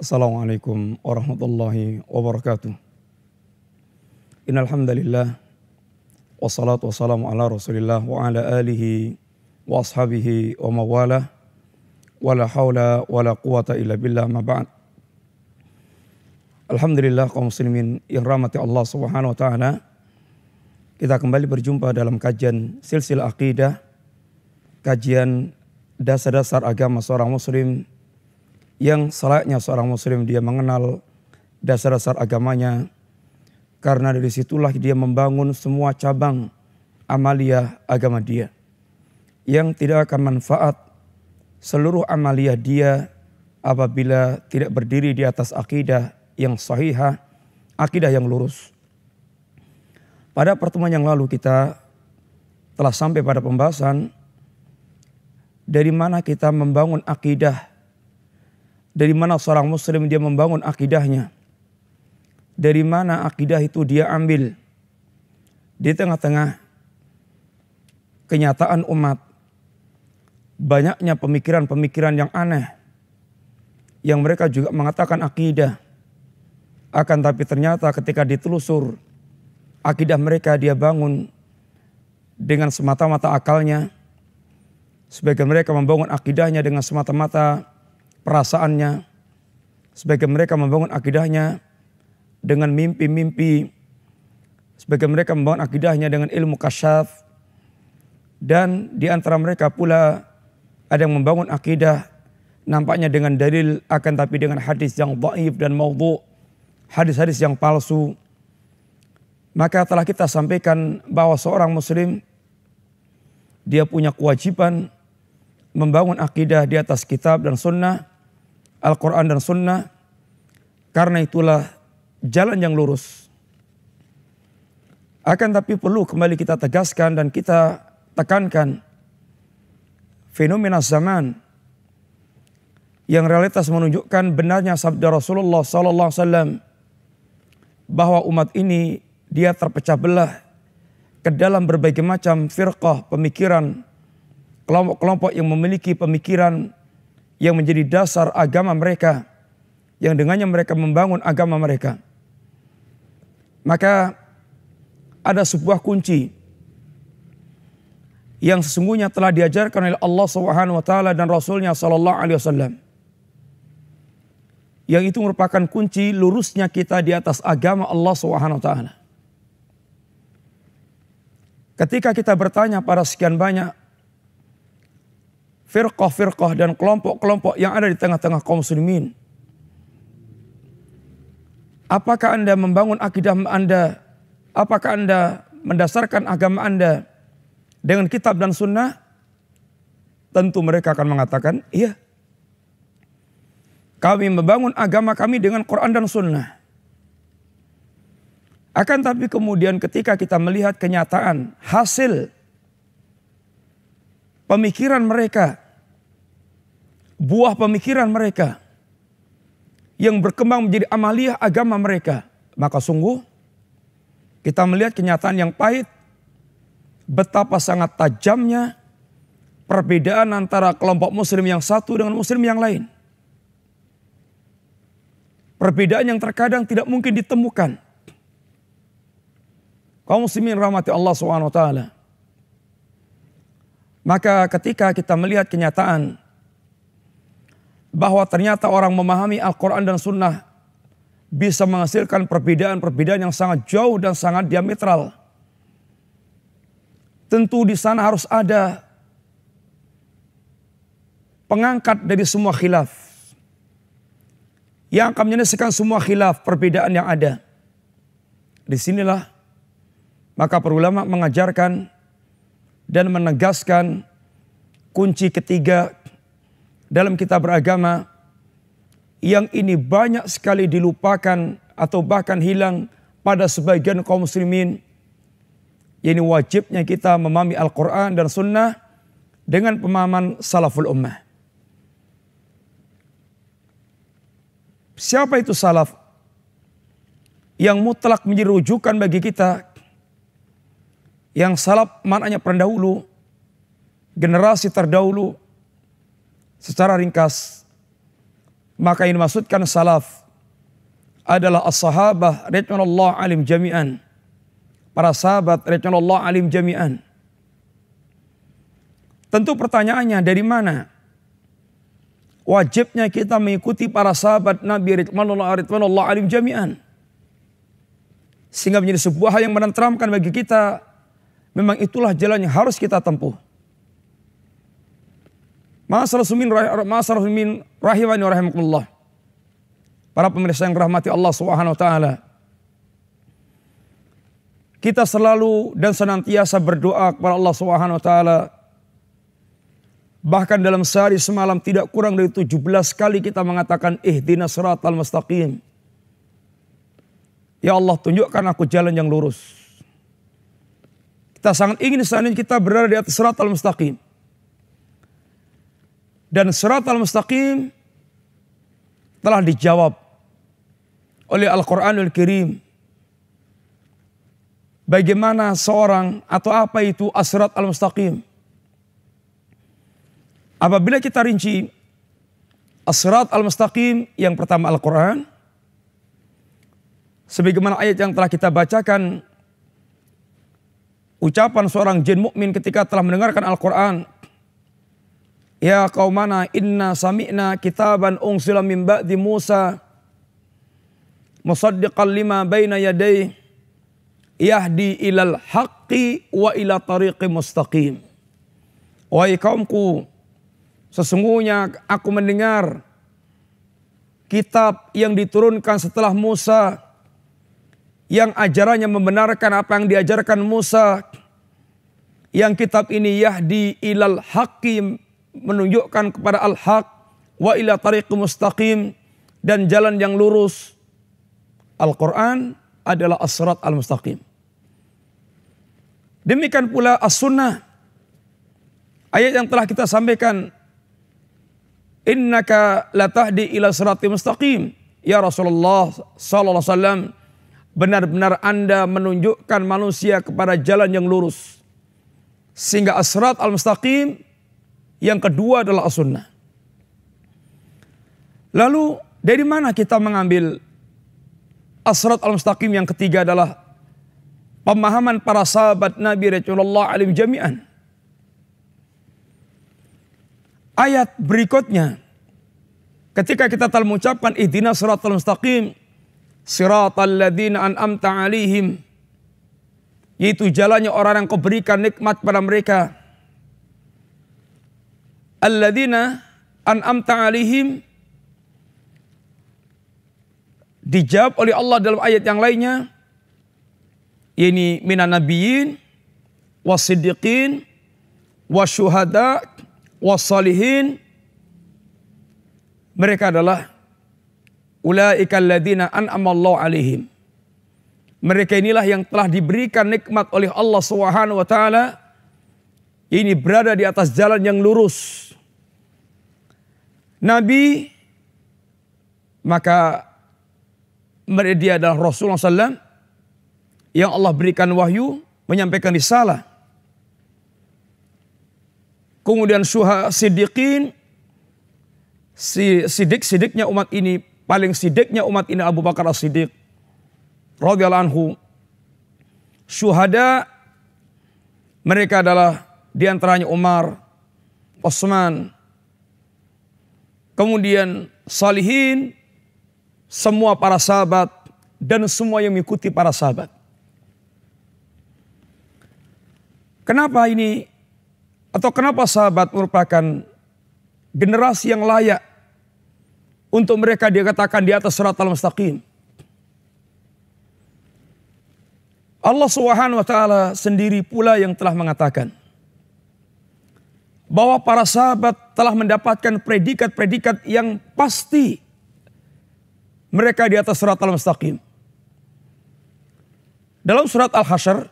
Assalamualaikum warahmatullahi wabarakatuh. Innal hamdalillah wassalatu wassalamu ala Rasulillah wa ala alihi wa ashabihi wa mawalah wala haula wala quwata illa billah ma ba'd. Alhamdulillah kaum muslimin yang rahmati Allah Subhanahu wa taala. Kita kembali berjumpa dalam kajian silsilah akidah, kajian dasar-dasar agama seorang muslim yang selayaknya seorang muslim dia mengenal dasar-dasar agamanya karena dari situlah dia membangun semua cabang amalia agama dia yang tidak akan manfaat seluruh amalia dia apabila tidak berdiri di atas akidah yang sahihah, akidah yang lurus. Pada pertemuan yang lalu kita telah sampai pada pembahasan dari mana kita membangun akidah dari mana seorang muslim dia membangun akidahnya? Dari mana akidah itu dia ambil? Di tengah-tengah kenyataan umat. Banyaknya pemikiran-pemikiran yang aneh. Yang mereka juga mengatakan akidah. Akan tapi ternyata ketika ditelusur. Akidah mereka dia bangun dengan semata-mata akalnya. Sebagian mereka membangun akidahnya dengan semata-mata perasaannya, sebagai mereka membangun akidahnya dengan mimpi-mimpi, sebagai mereka membangun akidahnya dengan ilmu kasyaf, dan di antara mereka pula ada yang membangun akidah nampaknya dengan dalil akan tapi dengan hadis yang dhaif dan maudhu, hadis-hadis yang palsu. Maka telah kita sampaikan bahwa seorang muslim dia punya kewajiban membangun akidah di atas kitab dan sunnah Al-Quran dan Sunnah. Karena itulah jalan yang lurus. Akan tapi perlu kembali kita tegaskan dan kita tekankan fenomena zaman yang realitas menunjukkan benarnya sabda Rasulullah sallallahu alaihi wasallam bahwa umat ini dia terpecah belah ke dalam berbagai macam firqah pemikiran kelompok-kelompok yang memiliki pemikiran yang menjadi dasar agama mereka yang dengannya mereka membangun agama mereka. Maka ada sebuah kunci yang sesungguhnya telah diajarkan oleh Allah Subhanahu wa taala dan Rasulnya sallallahu alaihi wasallam. Yang itu merupakan kunci lurusnya kita di atas agama Allah Subhanahu wa taala. Ketika kita bertanya pada sekian banyak firqah-firqah dan kelompok-kelompok yang ada di tengah-tengah kaum muslimin. Apakah Anda membangun akidah Anda? Apakah Anda mendasarkan agama Anda dengan kitab dan sunnah? Tentu mereka akan mengatakan, iya. Kami membangun agama kami dengan Quran dan sunnah. Akan tapi kemudian ketika kita melihat kenyataan hasil pemikiran mereka, buah pemikiran mereka yang berkembang menjadi amalia agama mereka, maka sungguh kita melihat kenyataan yang pahit betapa sangat tajamnya perbedaan antara kelompok muslim yang satu dengan muslim yang lain. Perbedaan yang terkadang tidak mungkin ditemukan. Kaum muslimin rahmati Allah SWT. Maka ketika kita melihat kenyataan bahwa ternyata orang memahami Al-Quran dan Sunnah bisa menghasilkan perbedaan-perbedaan yang sangat jauh dan sangat diametral. Tentu di sana harus ada pengangkat dari semua khilaf. Yang akan menyelesaikan semua khilaf, perbedaan yang ada. Di sinilah maka para ulama mengajarkan dan menegaskan kunci ketiga dalam kitab beragama yang ini banyak sekali dilupakan atau bahkan hilang pada sebagian kaum muslimin. Ini wajibnya kita memahami Al-Quran dan Sunnah dengan pemahaman salaful ummah. Siapa itu salaf? Yang mutlak menjadi rujukan bagi kita yang salaf maknanya pendahulu, generasi terdahulu. Secara ringkas, Maka ini maksudkan salaf adalah as-sahabah radhiyallahu alim jami'an. Para sahabat radhiyallahu alim jami'an. Tentu pertanyaannya dari mana? Wajibnya kita mengikuti para sahabat Nabi radhiyallahu alim jami'an. Sehingga menjadi sebuah hal yang menenteramkan bagi kita. Memang itulah jalan yang harus kita tempuh. Masalah sumin rahimani rahimakumullah. Para pemirsa yang rahmati Allah Subhanahu wa taala. Kita selalu dan senantiasa berdoa kepada Allah Subhanahu wa taala. Bahkan dalam sehari semalam tidak kurang dari 17 kali kita mengatakan ihdinas siratal mustaqim. Ya Allah tunjukkan aku jalan yang lurus. Kita sangat ingin saat kita berada di atas siratal mustaqim. Dan surat al-mustaqim telah dijawab oleh Al-Quranul Kirim. Bagaimana seorang atau apa itu asrat al-mustaqim? Apabila kita rinci asrat al-mustaqim yang pertama Al-Quran. Sebagaimana ayat yang telah kita bacakan. Ucapan seorang jin mukmin ketika telah mendengarkan Al-Quran Ya qaumana inna sami'na kitaban unsila min ba'di Musa musaddiqan lima baina yadayhi yahdi ilal haqqi wa ila tariqi mustaqim. Wahai kaumku, sesungguhnya aku mendengar kitab yang diturunkan setelah Musa yang ajarannya membenarkan apa yang diajarkan Musa. Yang kitab ini yahdi ilal haqqi menunjukkan kepada al-haq wa ila tariq mustaqim dan jalan yang lurus. Al-Quran adalah asrat al-mustaqim. Demikian pula as-sunnah. Ayat yang telah kita sampaikan. Innaka latahdi ila sirati mustaqim. Ya Rasulullah wasallam benar-benar Anda menunjukkan manusia kepada jalan yang lurus. Sehingga asrat al-mustaqim yang kedua adalah as-sunnah. Lalu dari mana kita mengambil asrat al-mustaqim yang ketiga adalah pemahaman para sahabat Nabi Rasulullah alim jami'an. Ayat berikutnya ketika kita telah mengucapkan ihdina siratal mustaqim siratal ladzina an'amta alaihim. Yaitu jalannya orang yang kau berikan nikmat pada mereka. Alladzina an'amta alaihim. Dijawab oleh Allah dalam ayat yang lainnya. Ini minan nabiyyin wasiddiqin wasyuhada wasalihin mereka adalah an'amallahu alaihim. Mereka inilah yang telah diberikan nikmat oleh Allah Subhanahu wa taala. Ini berada di atas jalan yang lurus. Nabi maka dia adalah Rasulullah SAW yang Allah berikan wahyu menyampaikan risalah. Kemudian suha sidikin si sidik sidiknya umat ini paling sidiknya umat ini Abu Bakar As-Siddiq radhiyallahu anhu. Syuhada mereka adalah di antaranya Umar, Osman, kemudian salihin, semua para sahabat, dan semua yang mengikuti para sahabat. Kenapa ini atau kenapa sahabat merupakan generasi yang layak untuk mereka dikatakan di atas surat al-mustaqim? Allah Subhanahu wa taala sendiri pula yang telah mengatakan bahwa para sahabat telah mendapatkan predikat-predikat yang pasti mereka di atas surat al-mustaqim. Dalam surat Al-Hasyr,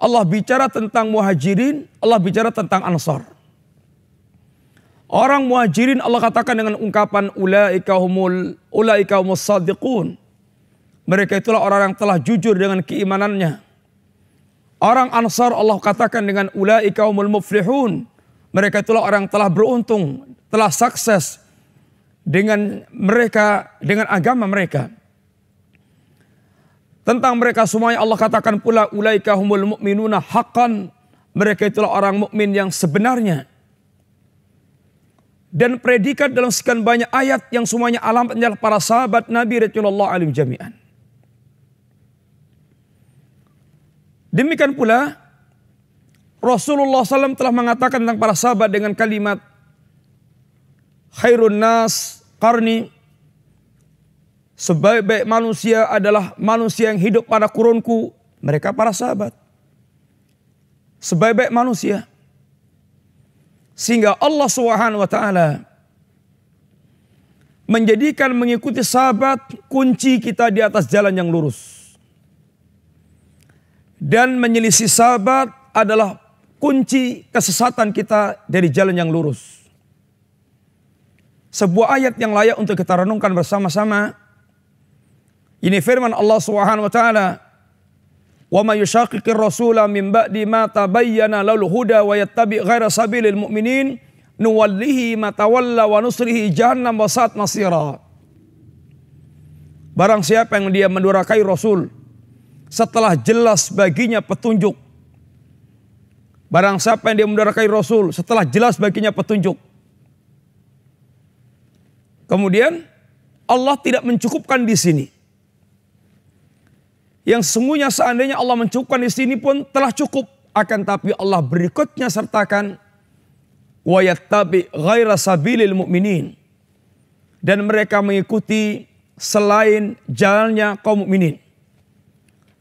Allah bicara tentang muhajirin, Allah bicara tentang ansar. Orang muhajirin Allah katakan dengan ungkapan ulaika humul ulaika humus sadiqun. Mereka itulah orang yang telah jujur dengan keimanannya. Orang Ansar Allah katakan dengan ulaika humul muflihun. Mereka itulah orang yang telah beruntung, telah sukses dengan mereka, dengan agama mereka. Tentang mereka semuanya Allah katakan pula ulaika humul mu'minuna haqqan. Mereka itulah orang mukmin yang sebenarnya. Dan predikat dalam sekian banyak ayat yang semuanya alamatnya para sahabat Nabi Rasulullah alim jami'an. Demikian pula Rasulullah SAW telah mengatakan tentang para sahabat dengan kalimat khairun nas karni sebaik-baik manusia adalah manusia yang hidup pada kurunku mereka para sahabat. Sebaik-baik manusia sehingga Allah Subhanahu wa taala menjadikan mengikuti sahabat kunci kita di atas jalan yang lurus. Dan menyelisih sahabat adalah kunci kesesatan kita dari jalan yang lurus sebuah ayat yang layak untuk kita renungkan bersama-sama. Ini firman Allah Subhanahu wa taala, "Wa nusrihi jahannam wa sa'at masira." Barang siapa yang dia mendurakai Rasul setelah jelas baginya petunjuk. Barang siapa yang dia mendurakai Rasul setelah jelas baginya petunjuk Kemudian Allah tidak mencukupkan di sini. Yang sesungguhnya seandainya Allah mencukupkan di sini pun telah cukup. Akan tapi Allah berikutnya sertakan wa yattabi ghaira sabilil mu'minin. Dan mereka mengikuti selain jalannya kaum mukminin.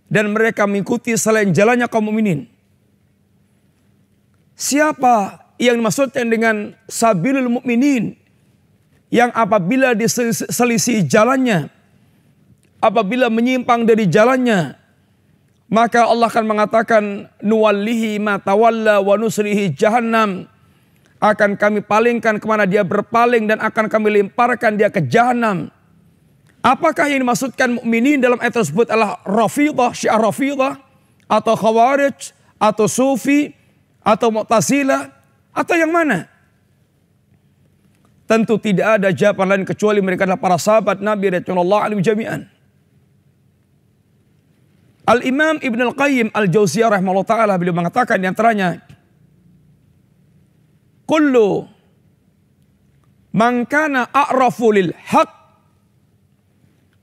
Dan mereka mengikuti selain jalannya kaum mukminin. Siapa yang dimaksudkan dengan sabilil mu'minin? Yang apabila diselisih jalannya, apabila menyimpang dari jalannya, maka Allah akan mengatakan nuwallihi ma tawalla wa nusrihi jahannam akan kami palingkan ke mana dia berpaling dan akan kami lemparkan dia ke jahanam. Apakah yang dimaksudkan mukminin dalam ayat tersebut adalah rafidah, syiar rafidah, atau khawarij, atau sufi, atau mu'tazilah, atau yang mana? Tentu tidak ada jawaban lain kecuali mereka adalah para sahabat Nabi Rasulullah alaihi jami'an. Al-Imam Ibn Al-Qayyim Al-Jauziyah rahimahullah ta'ala beliau mengatakan di antaranya Kullu man kana a'rafu lil haq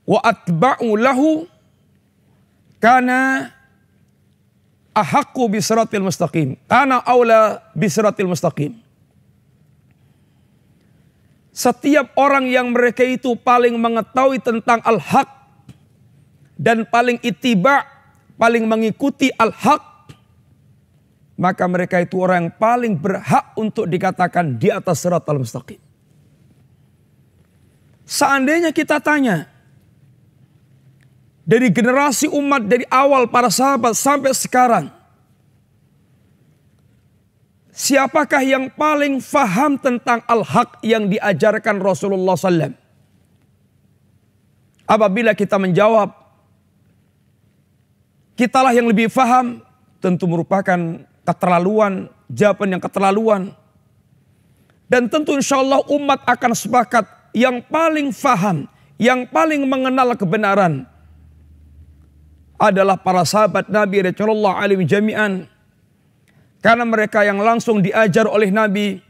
wa atba'u lahu kana ahaqqu bisiratil mustaqim. Kana awla bisiratil mustaqim. Setiap orang yang mereka itu paling mengetahui tentang al-haq dan paling itiba, paling mengikuti al-haq, maka mereka itu orang yang paling berhak untuk dikatakan di atas surat al-mustaqim. Seandainya kita tanya, dari generasi umat dari awal para sahabat sampai sekarang, Siapakah yang paling faham tentang al-haq yang diajarkan Rasulullah SAW? Apabila kita menjawab, kitalah yang lebih faham, tentu merupakan keterlaluan, jawaban yang keterlaluan. Dan tentu insya Allah umat akan sepakat yang paling faham, yang paling mengenal kebenaran adalah para sahabat Nabi Rasulullah alaihi jami'an karena mereka yang langsung diajar oleh Nabi,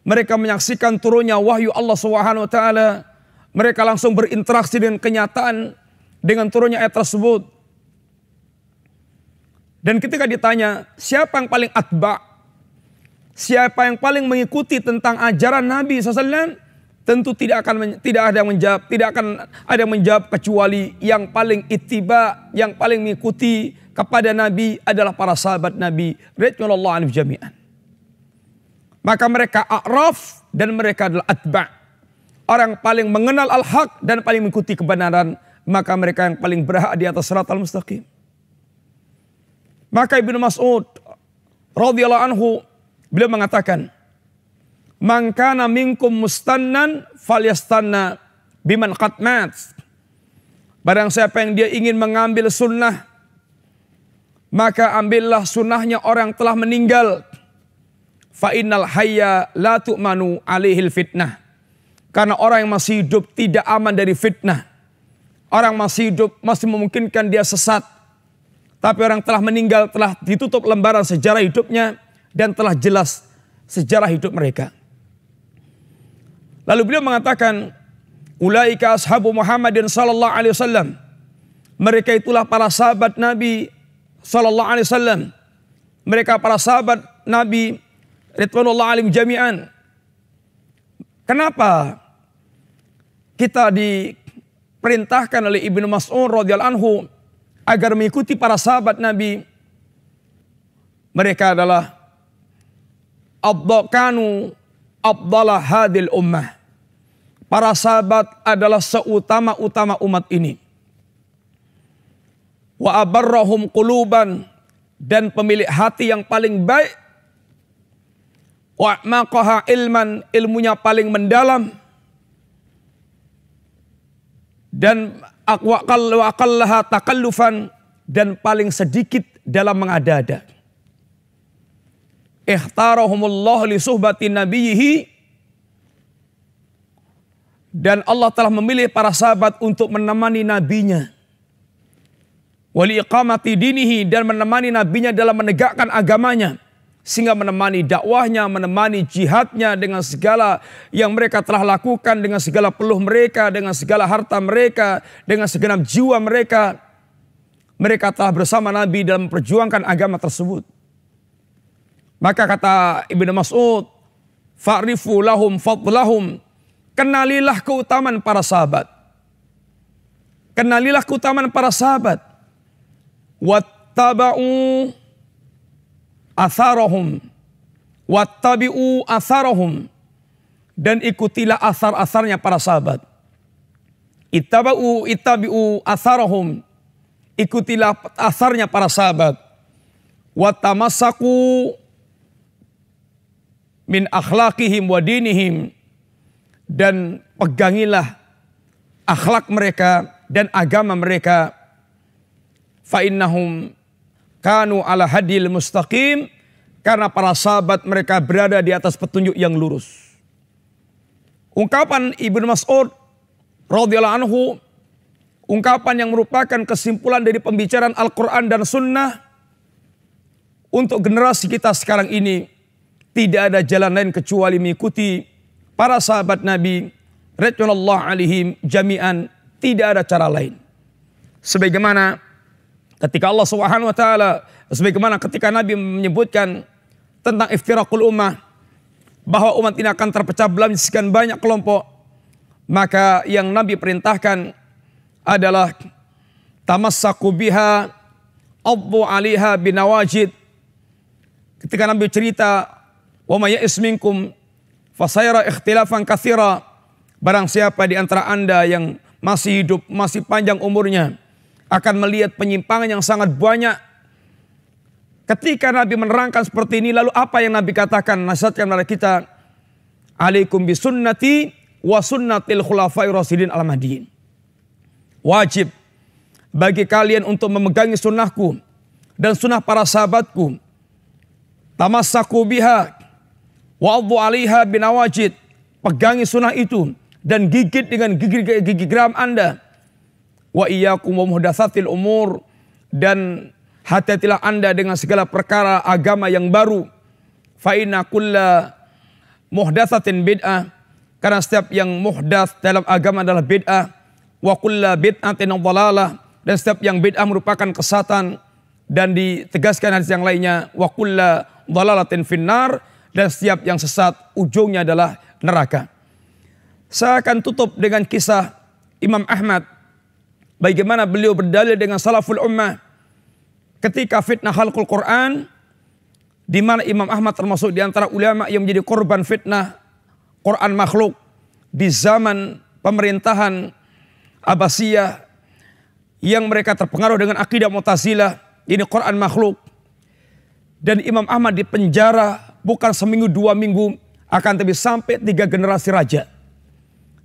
mereka menyaksikan turunnya wahyu Allah Subhanahu wa taala. Mereka langsung berinteraksi dengan kenyataan dengan turunnya ayat tersebut. Dan ketika ditanya, siapa yang paling atba? Siapa yang paling mengikuti tentang ajaran Nabi SAW? Tentu tidak akan tidak ada yang menjawab, tidak akan ada yang menjawab kecuali yang paling ittiba, yang paling mengikuti kepada Nabi adalah para sahabat Nabi radhiyallahu anhu jami'an. Maka mereka a'raf dan mereka adalah atba. Orang paling mengenal al-haq dan paling mengikuti kebenaran, maka mereka yang paling berhak di atas al mustaqim. Maka Ibnu Mas'ud radhiyallahu anhu beliau mengatakan, "Man kana minkum mustannan falyastanna biman qad Barang siapa yang dia ingin mengambil sunnah maka ambillah sunnahnya orang telah meninggal. Fa innal hayya la tu'manu alaihil fitnah. Karena orang yang masih hidup tidak aman dari fitnah. Orang masih hidup masih memungkinkan dia sesat. Tapi orang telah meninggal telah ditutup lembaran sejarah hidupnya dan telah jelas sejarah hidup mereka. Lalu beliau mengatakan, Ulaika ashabu Muhammadin sallallahu alaihi wasallam. Mereka itulah para sahabat Nabi sallallahu alaihi wasallam. Mereka para sahabat Nabi ridwanullah alim jami'an. Kenapa kita diperintahkan oleh Ibnu Mas'ud radhiyallahu anhu agar mengikuti para sahabat Nabi. Mereka adalah abdakanu abdalah hadil ummah. Para sahabat adalah seutama-utama umat ini. Wa abarrahum quluban dan pemilik hati yang paling baik. Wa maqaha ilman ilmunya paling mendalam dan aqallaha takallufan dan paling sedikit dalam mengada-ada. Ihtarahumullah li suhbati nabiyhi dan Allah telah memilih para sahabat untuk menemani nabinya. Wali iqamati dinihi dan menemani nabinya dalam menegakkan agamanya sehingga menemani dakwahnya, menemani jihadnya dengan segala yang mereka telah lakukan, dengan segala peluh mereka, dengan segala harta mereka, dengan segenap jiwa mereka. Mereka telah bersama Nabi dalam memperjuangkan agama tersebut. Maka kata Ibnu Mas'ud, Fa'rifu lahum fadlahum. Kenalilah keutamaan para sahabat. Kenalilah keutamaan para sahabat. Wattaba'u atharahum wattabi'u atharahum dan ikutilah asar-asarnya para sahabat. Ittaba'u ittabi'u atharahum ikutilah asarnya para sahabat. Wattamassaku min akhlaqihim wa dinihim. Dan pegangilah akhlak mereka dan agama mereka. Fa innahum kanu ala hadil mustaqim karena para sahabat mereka berada di atas petunjuk yang lurus. Ungkapan Ibnu Mas'ud radhiyallahu anhu ungkapan yang merupakan kesimpulan dari pembicaraan Al-Qur'an dan sunnah untuk generasi kita sekarang ini tidak ada jalan lain kecuali mengikuti para sahabat Nabi radhiyallahu alaihim jami'an tidak ada cara lain. Sebagaimana Ketika Allah Subhanahu wa taala sebagaimana ketika Nabi menyebutkan tentang iftirakul ummah bahwa umat ini akan terpecah belah sekian banyak kelompok maka yang Nabi perintahkan adalah tamassaku biha addu aliha binawajid ketika Nabi cerita wa may minkum fasayara ikhtilafan katsira barang siapa di antara Anda yang masih hidup masih panjang umurnya akan melihat penyimpangan yang sangat banyak. Ketika Nabi menerangkan seperti ini, lalu apa yang Nabi katakan? Nasihatkan kepada kita, Alaikum bisunnati wa sunnatil khulafai rasidin al -mahdiin. Wajib bagi kalian untuk memegangi sunnahku dan sunnah para sahabatku. Tamassaku biha wa adhu alaiha binawajid. Pegangi sunnah itu dan gigit dengan gigi-gigi geram anda wa iyyakum wa muhdatsatil umur dan hati-hatilah Anda dengan segala perkara agama yang baru. Fa inna kulla muhdatsatin bid'ah. Karena setiap yang muhdats dalam agama adalah bid'ah. Wa kulla bid'atin dhalalah. Dan setiap yang bid'ah merupakan kesatan. Dan ditegaskan hadis yang lainnya wa kulla dhalalatin finnar. Dan setiap yang sesat ujungnya adalah neraka. Saya akan tutup dengan kisah Imam Ahmad. Bagaimana beliau berdalil dengan salaful ummah ketika fitnah halqul Quran di mana Imam Ahmad termasuk di antara ulama yang menjadi korban fitnah Quran makhluk di zaman pemerintahan Abbasiyah yang mereka terpengaruh dengan akidah Mu'tazilah ini Quran makhluk dan Imam Ahmad di penjara bukan seminggu dua minggu akan tapi sampai tiga generasi raja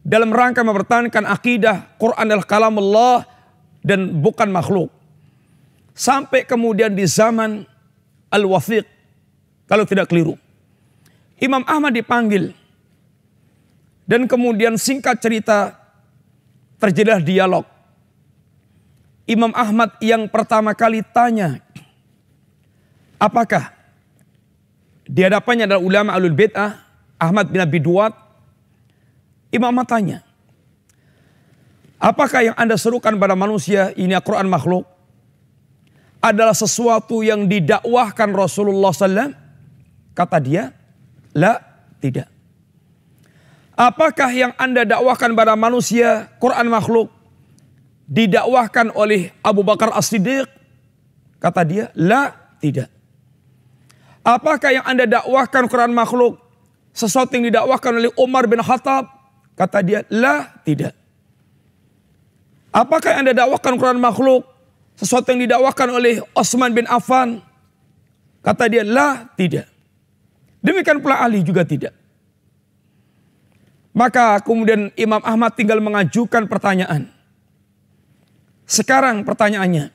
dalam rangka mempertahankan akidah Quran adalah kalam Allah dan bukan makhluk. Sampai kemudian di zaman Al-Wafiq, kalau tidak keliru. Imam Ahmad dipanggil Dan kemudian singkat cerita terjadilah dialog. Imam Ahmad yang pertama kali tanya, apakah di hadapannya adalah ulama alul bid'ah, Ahmad bin Abi Duat. Imam Ahmad tanya, apakah yang anda serukan pada manusia ini Al-Quran makhluk? Adalah sesuatu yang didakwahkan Rasulullah SAW? Kata dia, la, tidak. Apakah yang anda dakwahkan pada manusia Quran makhluk? Didakwahkan oleh Abu Bakar As-Siddiq? Kata dia, la, tidak. Apakah yang anda dakwahkan Quran makhluk? Sesuatu yang didakwahkan oleh Umar bin Khattab? Kata dia, la, tidak. Apakah yang anda dakwahkan Quran makhluk? Sesuatu yang didakwahkan oleh Osman bin Affan? Kata dia, la, tidak. Demikian pula Ali juga tidak. Maka kemudian Imam Ahmad tinggal mengajukan pertanyaan. Sekarang pertanyaannya,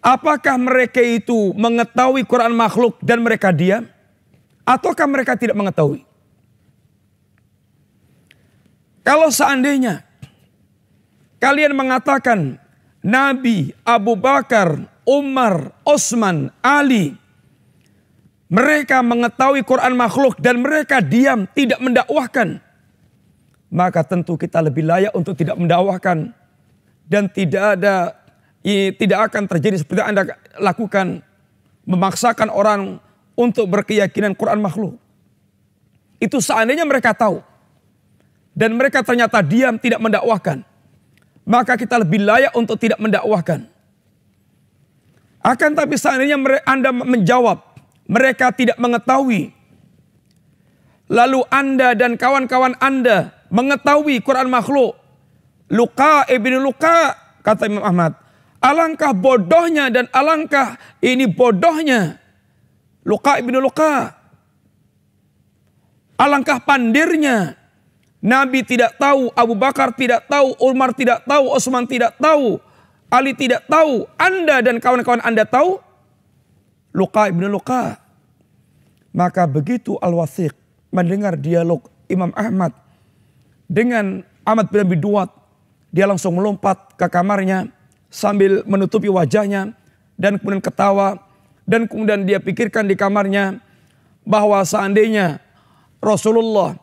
apakah mereka itu mengetahui Quran makhluk dan mereka diam? Ataukah mereka tidak mengetahui? Kalau seandainya kalian mengatakan Nabi, Abu Bakar, Umar, Osman, Ali, mereka mengetahui Quran makhluk dan mereka diam tidak mendakwahkan. Maka tentu kita lebih layak untuk tidak mendakwahkan. Dan tidak ada, tidak akan terjadi seperti Anda lakukan. Memaksakan orang untuk berkeyakinan Quran makhluk. Itu seandainya mereka tahu. Dan mereka ternyata diam tidak mendakwahkan. Maka kita lebih layak untuk tidak mendakwahkan. Akan tapi seandainya Anda menjawab mereka tidak mengetahui. Lalu Anda dan kawan-kawan Anda mengetahui Quran makhluk. Luka ibn Luka, kata Imam Ahmad. Alangkah bodohnya dan alangkah ini bodohnya. Luka ibn Luka. Alangkah pandirnya. Nabi tidak tahu, Abu Bakar tidak tahu, Umar tidak tahu, Osman tidak tahu, Ali tidak tahu. Anda dan kawan-kawan Anda tahu? Luka ibn Luka. Maka begitu Al-Wathiq mendengar dialog Imam Ahmad dengan Ahmad bin Abi dia langsung melompat ke kamarnya sambil menutupi wajahnya dan kemudian ketawa dan kemudian dia pikirkan di kamarnya bahwa seandainya Rasulullah,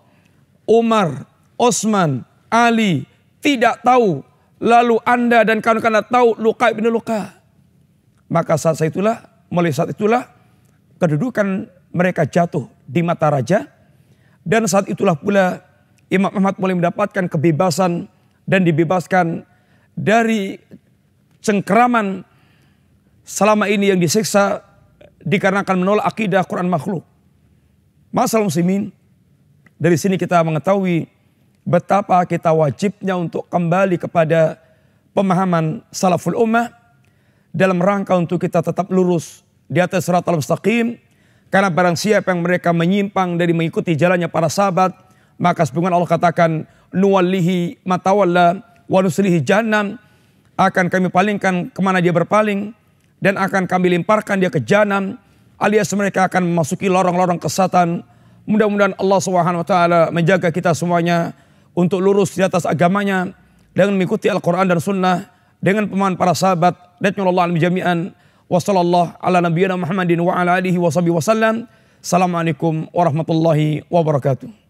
Umar, Osman, Ali tidak tahu lalu Anda dan kawan-kawan tahu luka bin luka. Maka saat itulah, mulai saat itulah kedudukan mereka jatuh di mata raja. Dan saat itulah pula Imam Ahmad mulai mendapatkan kebebasan dan dibebaskan dari cengkeraman selama ini yang disiksa dikarenakan menolak akidah Quran makhluk. Masalah muslimin, dari sini kita mengetahui betapa kita wajibnya untuk kembali kepada pemahaman salaful ummah dalam rangka untuk kita tetap lurus di atas surat al-mustaqim karena barang siapa yang mereka menyimpang dari mengikuti jalannya para sahabat, maka sebagaimana Allah katakan, nuwallihi matawalla wa nuslihi jahannam, akan kami palingkan ke mana dia berpaling, dan akan kami limparkan dia ke jahanam, alias mereka akan memasuki lorong-lorong kesatan. Mudah-mudahan Allah Subhanahu wa taala menjaga kita semuanya untuk lurus di atas agamanya dengan mengikuti Al-Qur'an dan Sunnah dengan pemahaman para sahabat. Dan Allah jami'an. Wassallallahu ala nabiyyina Muhammadin wa ala alihi wa wasallam. Assalamualaikum warahmatullahi wabarakatuh.